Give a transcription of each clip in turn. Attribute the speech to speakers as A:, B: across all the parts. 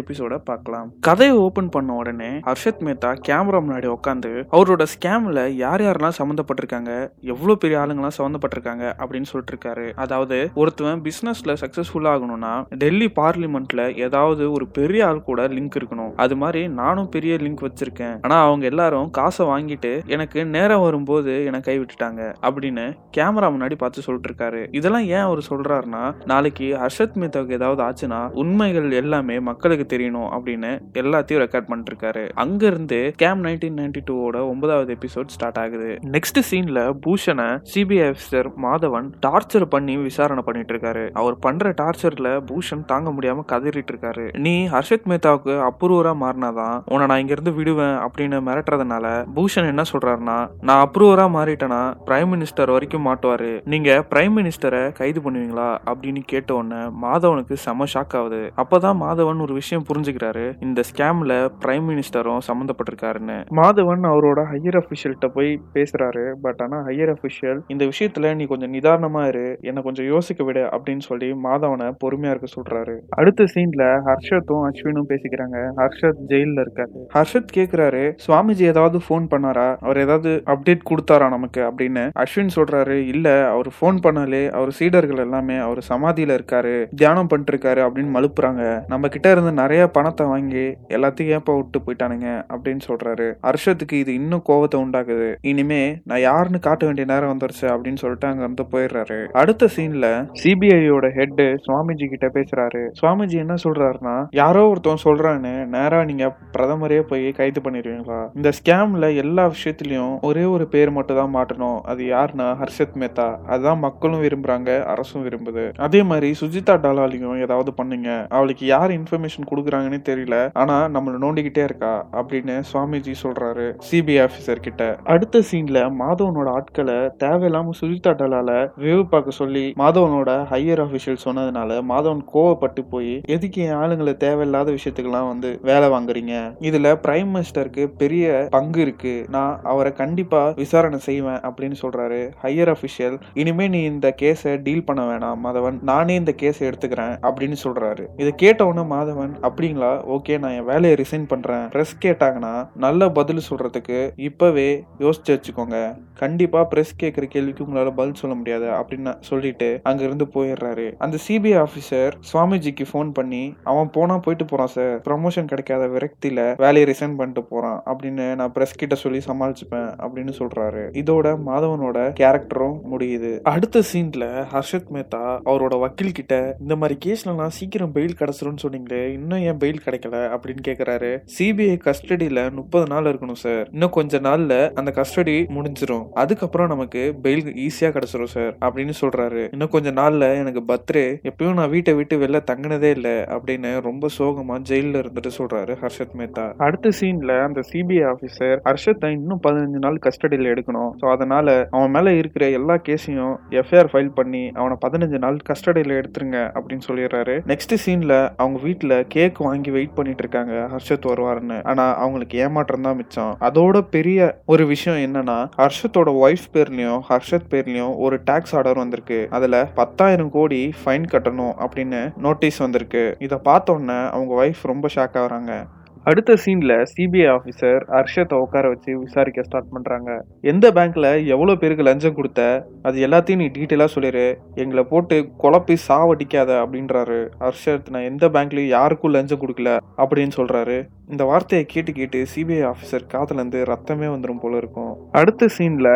A: எபிசோட பார்க்கலாம். கதையை ஓபன் பண்ண உடனே ஹர்ஷத் மேத்தா கேமரா முன்னாடி உட்காந்து அவரோட ஸ்கேம்ல யார் யாரெல்லாம் சம்மந்தப்பட்டிருக்காங்க எவ்வளவு பெரிய ஆளுங்கெல்லாம் சம்மந்தப்பட்டிருக்காங்க அப்படின்னு சொல்லிட்டு இருக்காரு. அதாவது ஒருத்தவன் பிசினஸ்ல சக்சஸ்ஃபுல் ஆகணும்னா டெல்லி பார்லிமெண்ட்ல ஏதாவது ஒரு பெரிய ஆள் கூட லிங்க் இருக்கணும். அது மாதிரி நானும் பெரிய லிங்க் வச்சிருக்கேன். ஆனா அவங்க எல்லாரும் காசை வாங்கிட்டு எனக்கு நேரம் வரும்போது என்னை கை விட்டுட்டாங்க அப்படின்னு கேமரா முன்னாடி பார்த்து சொல்லிட்டு இருக்காரு. இதெல்லாம் ஏன் அவர் சொல்றாருன்னா நாளைக்கு ஹர்ஷத் மேத்தாவுக்கு ஏதாவது ஆச்சுன்னா உண்மைகள் எல்லாமே மக்களுக்கு தெரியணும் அப்படின்னு எல்லாத்தையும் ரெக்கார்ட் பண்ணிருக்காரு அங்கிருந்து அங்க இருந்து கேம் நைன்டீன் நைன்டி டூவோட ஒன்பதாவது எபிசோட் ஸ்டார்ட் ஆகுது. நெக்ஸ்ட் சீன்ல பூஷனை சிபிஐ ஆஃபீஸர் மாதவன் டார்ச்சர் பண்ணி விசாரணை பண்ணிட்டு இருக்காரு அவர் பண்ற டார்ச்சர்ல பூஷன் தாங்க முடியாம கதறிட்டு இருக்காரு நீ ஹர்ஷத் மேத்தாவுக்கு அப்ரூவரா மாறினாதான் உன்னை நான் இங்க இருந்து விடுவேன் அப்படின்னு மிரட்டுறதுனால பூஷன் என்ன சொல்றாருன்னா நான் அப்ரூவரா மாறிட்டேனா பிரைம் மினிஸ்டர் வரைக்கும் மாட்டுவாரு. நீங்க பிரைம் மினிஸ்டரை கைது பண்ணுவீங்களா? அப்படின்னு கேட்ட உடனே மாதவனுக்கு செம ஷாக் ஆகுது. அப்பதான் மாதவன் ஒரு விஷயம் புரிஞ்சுக்கிறாரு. இந்த ஸ்கேம்ல பிரைம் மினிஸ்டரும் சம்மந்தப்பட்டிருக்காருன்னு. மாதவன் அவரோட ஹையர் அபிஷியல்கிட்ட போய் பேசுறாரு. பட் ஆனா ஹையர் அபிஷியல் இந்த விஷயத்துல நீ கொஞ்சம் நிதானமா இரு. என்ன கொஞ்சம் யோசிக்க விடு அப்படின்னு சொல்லி மாதவனை பொறுமையா இருக்க சொல்றாரு. அடுத்த சீன்ல ஹர்ஷத்தும் அஸ்வினும் பேசிக்கிறாங்க. ஹர்ஷத் ஜெயில இருக்காரு. ஹர்ஷத் கேக்குறாரு சுவாமிஜி ஏதாவது ஃபோன் பண்ணாரா? அவர் ஏதாவது அப்டேட் கொடுத்தாரா நமக்கு? அப்படின்னு அஸ்வின் சொல்றாரு இல்ல அவர் ஃபோன் பண்ணாலே அவர் சீடர்கள் எல்லாமே அவர் சமாதியில இருக்காரு தியானம் பண்ணிட்டு இருக்காரு அப்படின்னு மழுப்புறாங்க நம்ம கிட்ட இருந்த நிறைய பணத்தை வாங்கி எல்லாத்தையும் ஏப்ப விட்டு போயிட்டானுங்க அப்படின்னு சொல்றாரு. ஹர்ஷத்துக்கு இது இன்னும் கோவத்தை உண்டாக்குது. இனிமே நான் யாருன்னு காட்ட வேண்டிய நேரம் வந்துருச்சு அப்படின்னு சொல்லிட்டு அங்க இருந்து போயிடுறாரு. அடுத்த சீன்ல சிபிஐயோட ஹெட் சுவாமிஜி கிட்ட பேசுறாரு. சுவாமிஜி என்ன சொல்றாருன்னா யாரோ ஒருத்தன் சொல்றான்னு நேரா நீங்க பிரதமரே போய் கைது பண்ணிடுவீங்களா? இந்த ஸ்கேம்ல எல்லா விஷயத்திலயும் ஒரே ஒரு பேர் மட்டும் தான் மாட்டணும். அது யாருன்னா ஹர்ஷத் மேத்தா. அதுதான் மக்களும் விரும்புறாங்க அரசும் விரும்புது. அதே மாதிரி சுஜிதா டாலாலையும் ஏதாவது பண்ணுங்க. அவளுக்கு யார் இன்ஃபர்மேஷன் கொடுக்குறாங்கன்னு தெரியல. ஆனா நம்மள நோண்டிக்கிட்டே இருக்கா? அப்படின்னு சுவாமிஜி சொல்றாரு சிபிஐ ஆபீசர் கிட்ட. அடுத்த சீன்ல மாதவனோட ஆட்களை தேவையில்லாம சுஜிதா டாலால வேவு பார்க்க சொல்லி மாதவனோட ஹையர் ஆபிஷியல் சொன்னதுனால மாதவன் கோவப்பட்டு போய் எதுக்கு என் ஆளுங்களை தேவையில்லாத விஷயத்துக்கெல்லாம் வந்து வேலை வாங்குறீங்க? இதுல பிரைம் மினிஸ்டருக்கு பெரிய பங்கு இருக்கு. நான் அவரை கண்டிப்பா விசாரணை செய்வேன் அப்படின்னு சொல்றாரு ஹையர் அபிஷியல் இனிமே நீ இந்த கேஸை டீல் பண்ண வேணாம் மாதவன். நானே இந்த கேஸை எடுத்துக்கிறேன் அப்படின்னு சொல்றாரு. இதை கேட்ட மாதவன் அப்படிங்களா? ஓகே நான் என் வேலையை ரிசைன் பண்ணுறேன் ப்ரெஸ் கேட்டாங்கன்னா நல்ல பதில் சொல்கிறதுக்கு இப்போவே யோசிச்சு வச்சுக்கோங்க. கண்டிப்பாக ப்ரெஸ் கேட்குற கேள்விக்கு உங்களால் பதில் சொல்ல முடியாது அப்படின்னு சொல்லிட்டு அங்கேருந்து போயிடுறாரு. அந்த சிபிஐ ஆஃபீஸர் சுவாமிஜிக்கு ஃபோன் பண்ணி அவன் போனால் போயிட்டு போகிறான் சார் ப்ரமோஷன் கிடைக்காத விரக்தியில் வேலையை ரிசைன் பண்ணிட்டு போகிறான் அப்படின்னு நான் ப்ரெஸ் கிட்ட சொல்லி சமாளிச்சுப்பேன் அப்படின்னு சொல்கிறாரு இதோட மாதவனோட கேரக்டரும் முடியுது. அடுத்த சீனில் ஹர்ஷத் மேத்தா அவரோட வக்கீல் கிட்ட இந்த மாதிரி கேஸ்லலாம் சீக்கிரம் பெயில் கிடச்சிரும்னு சொன்னீங்களே இன்னும் ஏன் பெயில் கிடைக்கல அப்படின்னு கேக்குறாரு. சிபிஐ கஸ்டடியில முப்பது நாள் இருக்கணும் சார் இன்னும் கொஞ்ச நாள்ல அந்த கஸ்டடி முடிஞ்சிரும். அதுக்கப்புறம் நமக்கு பெயில் ஈஸியா கிடைச்சிரும் சார் அப்படின்னு சொல்றாரு. இன்னும் கொஞ்ச நாள்ல எனக்கு பர்த்டே எப்பயும் நான் வீட்டை விட்டு வெளில தங்கினதே இல்லை அப்படின்னு ரொம்ப சோகமா ஜெயில இருந்துட்டு சொல்றாரு ஹர்ஷத் மேத்தா. அடுத்த சீன்ல அந்த சிபிஐ ஆபீசர் ஹர்ஷத்தை இன்னும் பதினஞ்சு நாள் கஸ்டடியில எடுக்கணும். ஸோ அதனால அவன் மேல இருக்கிற எல்லா கேஸையும் எஃப்ஐஆர் ஃபைல் பண்ணி அவனை பதினஞ்சு நாள் கஸ்டடியில எடுத்துருங்க அப்படின்னு சொல்லிடுறாரு. நெக்ஸ்ட் சீன்ல அவங்க வீட்டுல கேக் வாங்கி வெயிட் பண்ணிட்டு இருக்காங்க ஹர்ஷத் வருவாருன்னு. ஆனா அவங்களுக்கு ஏமாற்றம் தான் மிச்சம். அதோட பெரிய ஒரு விஷயம் என்னன்னா ஹர்ஷத்தோட ஒய்ஃப் பேர்லயும் ஹர்ஷத் பேர்லயும் ஒரு டாக்ஸ் ஆர்டர் வந்திருக்கு. அதுல பத்தாயிரம் கோடி ஃபைன் கட்டணும் அப்படின்னு நோட்டீஸ் வந்திருக்கு. இதை பார்த்த உடனே அவங்க ஒய்ஃப் ரொம்ப ஷாக் ஆகுறாங்க. அடுத்த சீன்ல சிபிஐ ஆஃபீஸர் ஹர்ஷத்தை உட்கார வச்சு விசாரிக்க ஸ்டார்ட் பண்றாங்க. எந்த பேங்க்ல எவ்வளவு பேருக்கு லஞ்சம் கொடுத்த அது எல்லாத்தையும் நீ டீட்டெயிலா சொல்லிடு எங்களை போட்டு குழப்பி சாவடிக்காத அப்படின்றாரு. ஹர்ஷத் நான் எந்த பேங்க்லயும் யாருக்கும் லஞ்சம் கொடுக்கல அப்படின்னு சொல்றாரு. இந்த வார்த்தையை கேட்டு கேட்டு சிபிஐ ஆஃபீஸர் காதலேருந்து ரத்தமே வந்துடும் போல இருக்கும். அடுத்த சீனில்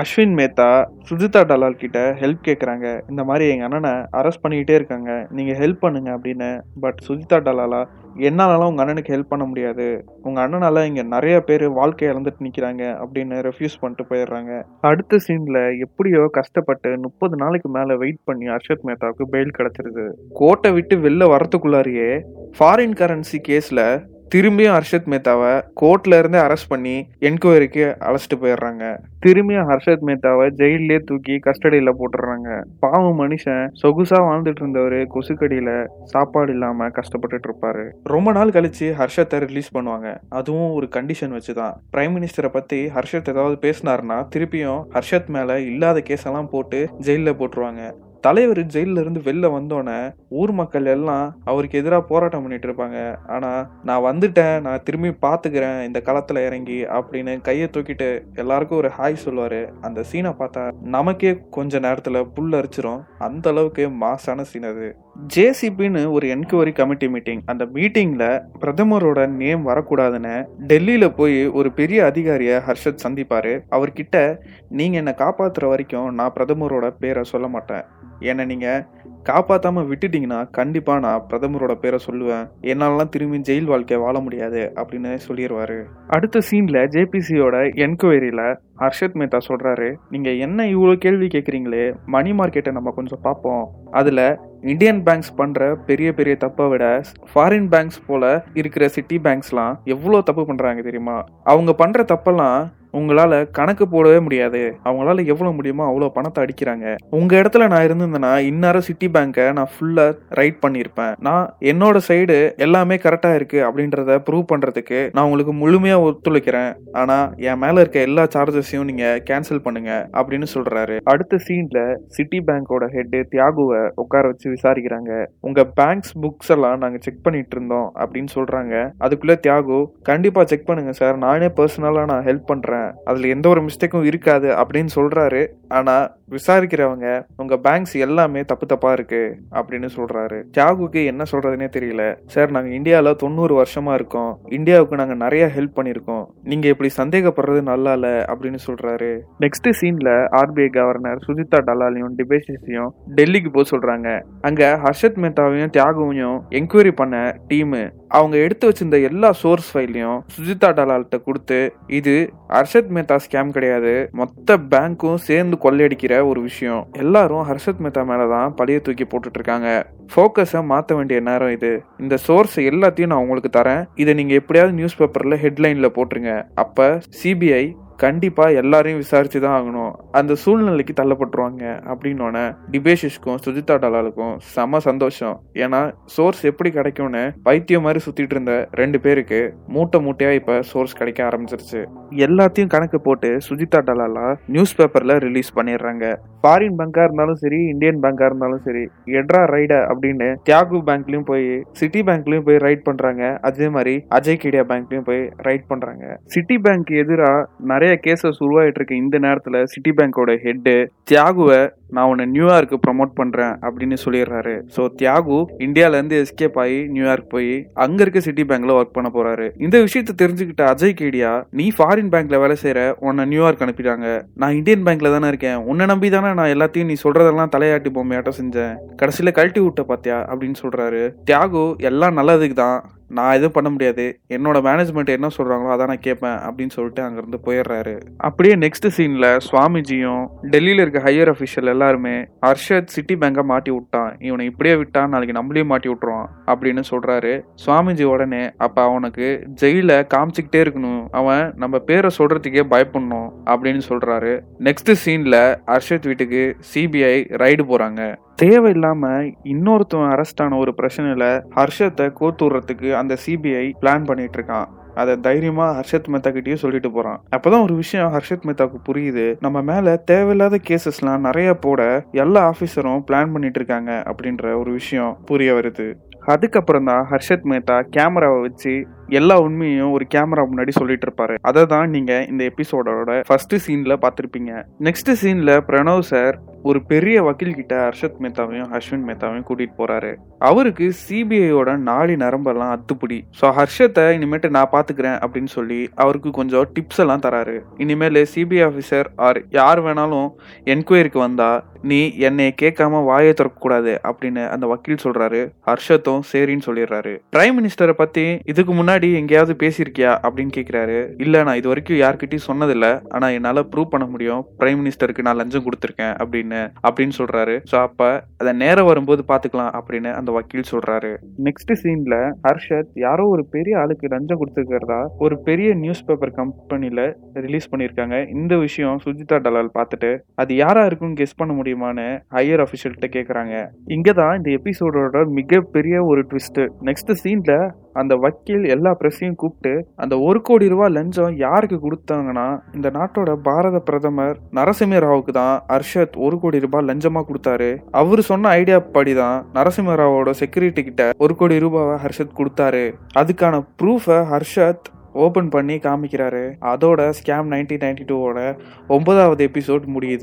A: அஸ்வின் மேத்தா சுஜிதா டலால் கிட்ட ஹெல்ப் கேட்குறாங்க இந்த மாதிரி எங்கள் அண்ணனை அரெஸ்ட் பண்ணிக்கிட்டே இருக்காங்க. நீங்கள் ஹெல்ப் பண்ணுங்க அப்படின்னு. பட் சுஜிதா டலாலா என்னாலலாம் உங்கள் அண்ணனுக்கு ஹெல்ப் பண்ண முடியாது. உங்கள் அண்ணனால இங்கே நிறைய பேர் வாழ்க்கை இழந்துட்டு நிற்கிறாங்க அப்படின்னு ரெஃப்யூஸ் பண்ணிட்டு போயிடுறாங்க. அடுத்த சீனில் எப்படியோ கஷ்டப்பட்டு முப்பது நாளைக்கு மேலே வெயிட் பண்ணி அர்ஷத் மேத்தாவுக்கு பெயில் கிடச்சிருது. கோட்டை விட்டு வெளில வரத்துக்குள்ளாரியே ஃபாரின் கரன்சி கேஸில் திரும்பியும் ஹர்ஷத் மேத்தாவை கோர்ட்ல இருந்து அரெஸ்ட் பண்ணி என்கொயரிக்கு அழைச்சிட்டு போயிடுறாங்க. திரும்பியும் ஹர்ஷத் மேத்தாவை ஜெயிலே தூக்கி கஸ்டடியில போட்டுடுறாங்க. பாவம் மனுஷன் சொகுசா வாழ்ந்துட்டு இருந்தவரு கொசுக்கடியில சாப்பாடு இல்லாம கஷ்டப்பட்டுட்டு இருப்பாரு. ரொம்ப நாள் கழிச்சு ஹர்ஷத்தை ரிலீஸ் பண்ணுவாங்க. அதுவும் ஒரு கண்டிஷன் வச்சுதான். பிரைம் மினிஸ்டரை பத்தி ஹர்ஷத் ஏதாவது பேசினாருன்னா திருப்பியும் ஹர்ஷத் மேல இல்லாத கேஸ் எல்லாம் போட்டு ஜெயில போட்டுருவாங்க. தலைவர் ஜெயிலில் இருந்து வெளில வந்தோடனே ஊர் மக்கள் எல்லாம் அவருக்கு எதிராக போராட்டம் பண்ணிட்டு இருப்பாங்க. ஆனால் நான் வந்துட்டேன் நான் திரும்பி பார்த்துக்கிறேன் இந்த களத்தில் இறங்கி அப்படின்னு கையை தூக்கிட்டு எல்லாருக்கும் ஒரு ஹாய் சொல்லுவார். அந்த சீனை பார்த்தா நமக்கே கொஞ்ச நேரத்தில் புல் அரிச்சிரும். அந்த அளவுக்கு மாசான சீன் அது. ஜேசிபின்னு ஒரு என்கொயரி கமிட்டி மீட்டிங் அந்த மீட்டிங்கில் பிரதமரோட நேம் வரக்கூடாதுன்னு டெல்லியில் போய் ஒரு பெரிய அதிகாரியை ஹர்ஷத் சந்திப்பார். அவர்கிட்ட நீங்கள் என்னை காப்பாற்றுற வரைக்கும் நான் பிரதமரோட பேரை சொல்ல மாட்டேன். என்னை நீங்கள் காப்பாத்தாம விட்டுட்டீங்கன்னா கண்டிப்பா நான் பிரதமரோட பேரை சொல்லுவேன். என்னாலலாம் திரும்பி ஜெயில் வாழ்க்கை வாழ முடியாது அப்படின்னு சொல்லிடுவாரு அடுத்த சீன்ல ஜேபிசியோட என்கொயரியில ஹர்ஷத் மேத்தா சொல்றாரு நீங்க என்ன இவ்வளவு கேள்வி கேக்குறீங்களே? மணி மார்க்கெட்டை நம்ம கொஞ்சம் பார்ப்போம். அதுல இந்தியன் பேங்க்ஸ் பண்ற பெரிய பெரிய தப்பை விட ஃபாரின் பேங்க்ஸ் போல இருக்கிற சிட்டி பேங்க்ஸ்லாம் எவ்வளோ தப்பு பண்றாங்க தெரியுமா? அவங்க பண்ற தப்பெல்லாம் உங்களால கணக்கு போடவே முடியாது. அவங்களால எவ்வளவு முடியுமோ அவ்வளவு பணத்தை அடிக்கிறாங்க. உங்க இடத்துல நான் இருந்திருந்தேன்னா இந்நேரம் சிட்டி பேங்கை நான் ஃபுல்லா ரைட் பண்ணியிருப்பேன். நான் என்னோட சைடு எல்லாமே கரெக்டா இருக்கு அப்படின்றத ப்ரூவ் பண்றதுக்கு நான் உங்களுக்கு முழுமையா ஒத்துழைக்கிறேன். ஆனா என் மேல இருக்க எல்லா சார்ஜஸையும் நீங்க கேன்சல் பண்ணுங்க அப்படின்னு சொல்றாரு. அடுத்த சீன்ல சிட்டி பேங்கோட ஹெட் தியாகுவை உட்கார வச்சு விசாரிக்கிறாங்க. உங்க பேங்க்ஸ் புக்ஸ் எல்லாம் நாங்க செக் பண்ணிட்டு இருந்தோம் அப்படின்னு சொல்றாங்க. அதுக்குள்ள தியாகு கண்டிப்பா செக் பண்ணுங்க சார். நானே பர்சனலா நான் ஹெல்ப் பண்றேன். அதில் எந்த ஒரு மிஸ்டேக்கும் இருக்காது அப்படின்னு சொல்கிறாரு ஆனால் விசாரிக்கிறவங்க உங்க பேங்க்ஸ் எல்லாமே தப்பு தப்பா இருக்கு அப்படின்னு சொல்றாரு. தியாகுக்கு என்ன சொல்றதுனே தெரியல. சார் நாங்க இந்தியால தொண்ணூறு வருஷமா இருக்கோம். இந்தியாவுக்கு நாங்க நிறைய ஹெல்ப் பண்ணிருக்கோம் நீங்க இப்படி சந்தேகப்படுறது நல்லா இல்ல அப்படின்னு சொல்றாரு. நெக்ஸ்ட் சீன்ல ஆர்பிஐ கவர்னர் சுஜிதா டலாலையும் டிபேசிஸையும் டெல்லிக்கு போக சொல்றாங்க. அங்க ஹர்ஷத் மேத்தாவையும் தியாகுவையும் என்கொயரி பண்ண டீம் அவங்க எடுத்து வச்சிருந்த எல்லா சோர்ஸ் ஃபைலையும் சுஜிதா டலால்கிட்ட கொடுத்து இது ஹர்ஷத் மேத்தா ஸ்கேம் கிடையாது. மொத்த பேங்க்கும் சேர்ந்து கொள்ளையடிக்கிற ஒரு விஷயம். எல்லாரும் ஹர்ஷத் மேத்தா மேலதான் பழைய தூக்கி போட்டுட்டு இருக்காங்க ஃபோக்கஸை மாற்ற வேண்டிய நேரம் இது. இந்த சோர்ஸ் எல்லாத்தையும் நான் உங்களுக்கு தரேன். இதை நீங்க எப்படியாவது நியூஸ் பேப்பர்ல ஹெட்லைன்ல போட்டுருங்க. அப்ப சிபிஐ கண்டிப்பா எல்லாரையும் விசாரிச்சு தான் ஆகணும். அந்த சூழ்நிலைக்கு தள்ளப்பட்டுருவாங்க அப்படின்னோட டிபேஷிஷ்க்கும் சுஜிதா டலாலுக்கும் செம சந்தோஷம். ஏன்னா சோர்ஸ் எப்படி கிடைக்கும்னு பைத்தியம் மாதிரி சுத்திட்டு இருந்த ரெண்டு பேருக்கு மூட்டை மூட்டையா இப்ப சோர்ஸ் கிடைக்க ஆரம்பிச்சிருச்சு. எல்லாத்தையும் கணக்கு போட்டு சுஜிதா டலாலா நியூஸ் பேப்பர்ல ரிலீஸ் பண்ணிடுறாங்க. ஃபாரின் பேங்கா இருந்தாலும் சரி இந்தியன் பேங்கா இருந்தாலும் சரி எட்ரா ரைட அப்படின்னு தியாகு பேங்க்லயும் போய் சிட்டி பேங்க்லயும் போய் ரைட் பண்றாங்க. அதே மாதிரி அஜய் கேடியா பேங்க்லயும் போய் ரைட் பண்றாங்க. சிட்டி பேங்க் எதிராக நிறைய கேசஸ் உருவாயிட்டு இருக்கு இந்த நேரத்துல சிட்டி பேங்கோட ஹெட்டு தியாகுவை நான் உன்னை நியூயார்க்கு ப்ரமோட் பண்றேன் அப்படின்னு சொல்லிடுறாரு. ஸோ தியாகு இந்தியால இருந்து எஸ்கேப் ஆகி நியூயார்க் போய் அங்க இருக்க சிட்டி பேங்க்ல ஒர்க் பண்ண போறாரு. இந்த விஷயத்தை தெரிஞ்சுக்கிட்ட அஜய் கேடியா நீ ஃபாரின் பேங்க்ல வேலை செய்யற உன்னை நியூயார்க் அனுப்பிட்டாங்க. நான் இந்தியன் பேங்க்ல தானே இருக்கேன். உன்னை நம்பி தானே நான் எல்லாத்தையும் நீ சொல்றதெல்லாம் தலையாட்டி பொம்மையாட்டம் செஞ்சேன். கடைசியில கழட்டி விட்ட பாத்தியா? அப்படின்னு சொல்றாரு. தியாகு எல்லாம் நல்லதுக்கு தான் நான் எதுவும் பண்ண முடியாது. என்னோட மேனேஜ்மெண்ட் என்ன சொல்றாங்களோ அதான் நான் கேட்பேன் அப்படின்னு சொல்லிட்டு அங்கிருந்து போயிடுறாரு. அப்படியே நெக்ஸ்ட் சீன்ல சுவாமிஜியும் டெல்லியில இருக்க ஹையர் அஃபிஷியல் எல்லாருமே ஹர்ஷத் சிட்டி பேங்கை மாட்டி விட்டான். இவனை இப்படியே விட்டான் நாளைக்கு நம்மளையும் மாட்டி விட்டுருவான் அப்படின்னு சொல்றாரு. சுவாமிஜி உடனே அப்ப அவனுக்கு ஜெயில காமிச்சுக்கிட்டே இருக்கணும். அவன் நம்ம பேரை சொல்றதுக்கே பயப்படணும். அப்படின்னு சொல்றாரு. நெக்ஸ்ட் சீன்ல ஹர்ஷத் வீட்டுக்கு சிபிஐ ரைடு போறாங்க. தேவையில்லாம இன்னொருத்தவன் அரெஸ்ட் ஆன ஒரு பிரச்சனையில ஹர்ஷத்தை கோத்துறதுக்கு அந்த சிபிஐ பிளான் பண்ணிட்டு இருக்கான். அதை தைரியமா ஹர்ஷத் மேத்தா கிட்டயே சொல்லிட்டு போறான். அப்பதான் ஒரு விஷயம் ஹர்ஷத் மேத்தாக்கு புரியுது. நம்ம மேல தேவையில்லாத கேசஸ்லாம் நிறைய போட எல்லா ஆபீசரும் பிளான் பண்ணிட்டு இருக்காங்க அப்படின்ற ஒரு விஷயம் புரிய வருது. அதுக்கப்புறம் தான் ஹர்ஷத் மேத்தா கேமராவை வச்சு எல்லா உண்மையும் ஒரு கேமரா முன்னாடி சொல்லிட்டு இருப்பாரு. அதை தான் நீங்க இந்த எபிசோடோட ஃபர்ஸ்ட் சீன்ல பாத்திருப்பீங்க நெக்ஸ்ட் சீன்ல பிரணவ் சார் ஒரு பெரிய வக்கீல் கிட்ட ஹர்ஷத் மேத்தாவையும் அஸ்வின் மேத்தாவையும் கூட்டிட்டு போறாரு. அவருக்கு சிபிஐயோட நாளி நரம்பெல்லாம் அத்துப்பிடி. ஸோ ஹர்ஷத்தை இனிமேட்டு நான் பாத்துக்கிறேன் அப்படின்னு சொல்லி அவருக்கு கொஞ்சம் டிப்ஸ் எல்லாம் தராரு. இனிமேல் சிபிஐ ஆஃபீஸர் ஆர் யார் வேணாலும் என்கொயரிக்கு வந்தா நீ என்னை கேட்காம வாயை திறக்கக்கூடாது அப்படின்னு அந்த வக்கீல் சொல்றாரு. ஹர்ஷத்தும் சரின்னு சொல்லிடுறாரு. பிரைம் மினிஸ்டரை பத்தி இதுக்கு முன்னாடி எங்கேயாவது பேசியிருக்கியா? அப்படின்னு கேட்கிறாரு இல்ல நான் இது வரைக்கும் யார்கிட்டயும் சொன்னதில்லை. ஆனா என்னால ப்ரூவ் பண்ண முடியும். பிரைம் மினிஸ்டருக்கு நான் லஞ்சம் கொடுத்துருக்கேன் அப்படின்னு அப்படின்னு சொல்றாரு. ஸோ அப்ப அதை நேரம் வரும்போது பாத்துக்கலாம் அப்படின்னு அந்த வக்கீல் சொல்றாரு. நெக்ஸ்ட் சீன்ல ஹர்ஷத் யாரோ ஒரு பெரிய ஆளுக்கு லஞ்சம் கொடுத்துருக்கிறதா ஒரு பெரிய நியூஸ் பேப்பர் கம்பெனில ரிலீஸ் பண்ணியிருக்காங்க. இந்த விஷயம் சுஜிதா டலால் பார்த்துட்டு அது யாரா இருக்குன்னு கெஸ் பண்ண முடியுமான்னு ஹையர் அஃபிஷியல்கிட்ட கேட்குறாங்க இங்கே தான் இந்த எபிசோடோட மிகப்பெரிய ஒரு ட்விஸ்ட் நெக்ஸ்ட் சீன்ல அந்த வக்கீல் எல்லா பிரஸையும் கூப்பிட்டு அந்த ஒரு கோடி ரூபாய் லஞ்சம் யாருக்கு கொடுத்தாங்கன்னா இந்த நாட்டோட பாரத பிரதமர் நரசிம்ம ராவுக்கு தான் ஹர்ஷத் ஒரு கோடி ரூபாய் லஞ்சமா கொடுத்தாரு. அவரு சொன்ன ஐடியா படிதான் நரசிம்ம ராவோட செக்யூரிட்டி கிட்ட ஒரு கோடி ரூபாவை ஹர்ஷத் கொடுத்தாரு. அதுக்கான ப்ரூஃபை ஹர்ஷத் ஓபன் பண்ணி காமிக்கிறாரு. அதோட ஸ்கேம் நைன்டீன் நைன்டி டூவோட ஒன்பதாவது எபிசோட் முடியுது.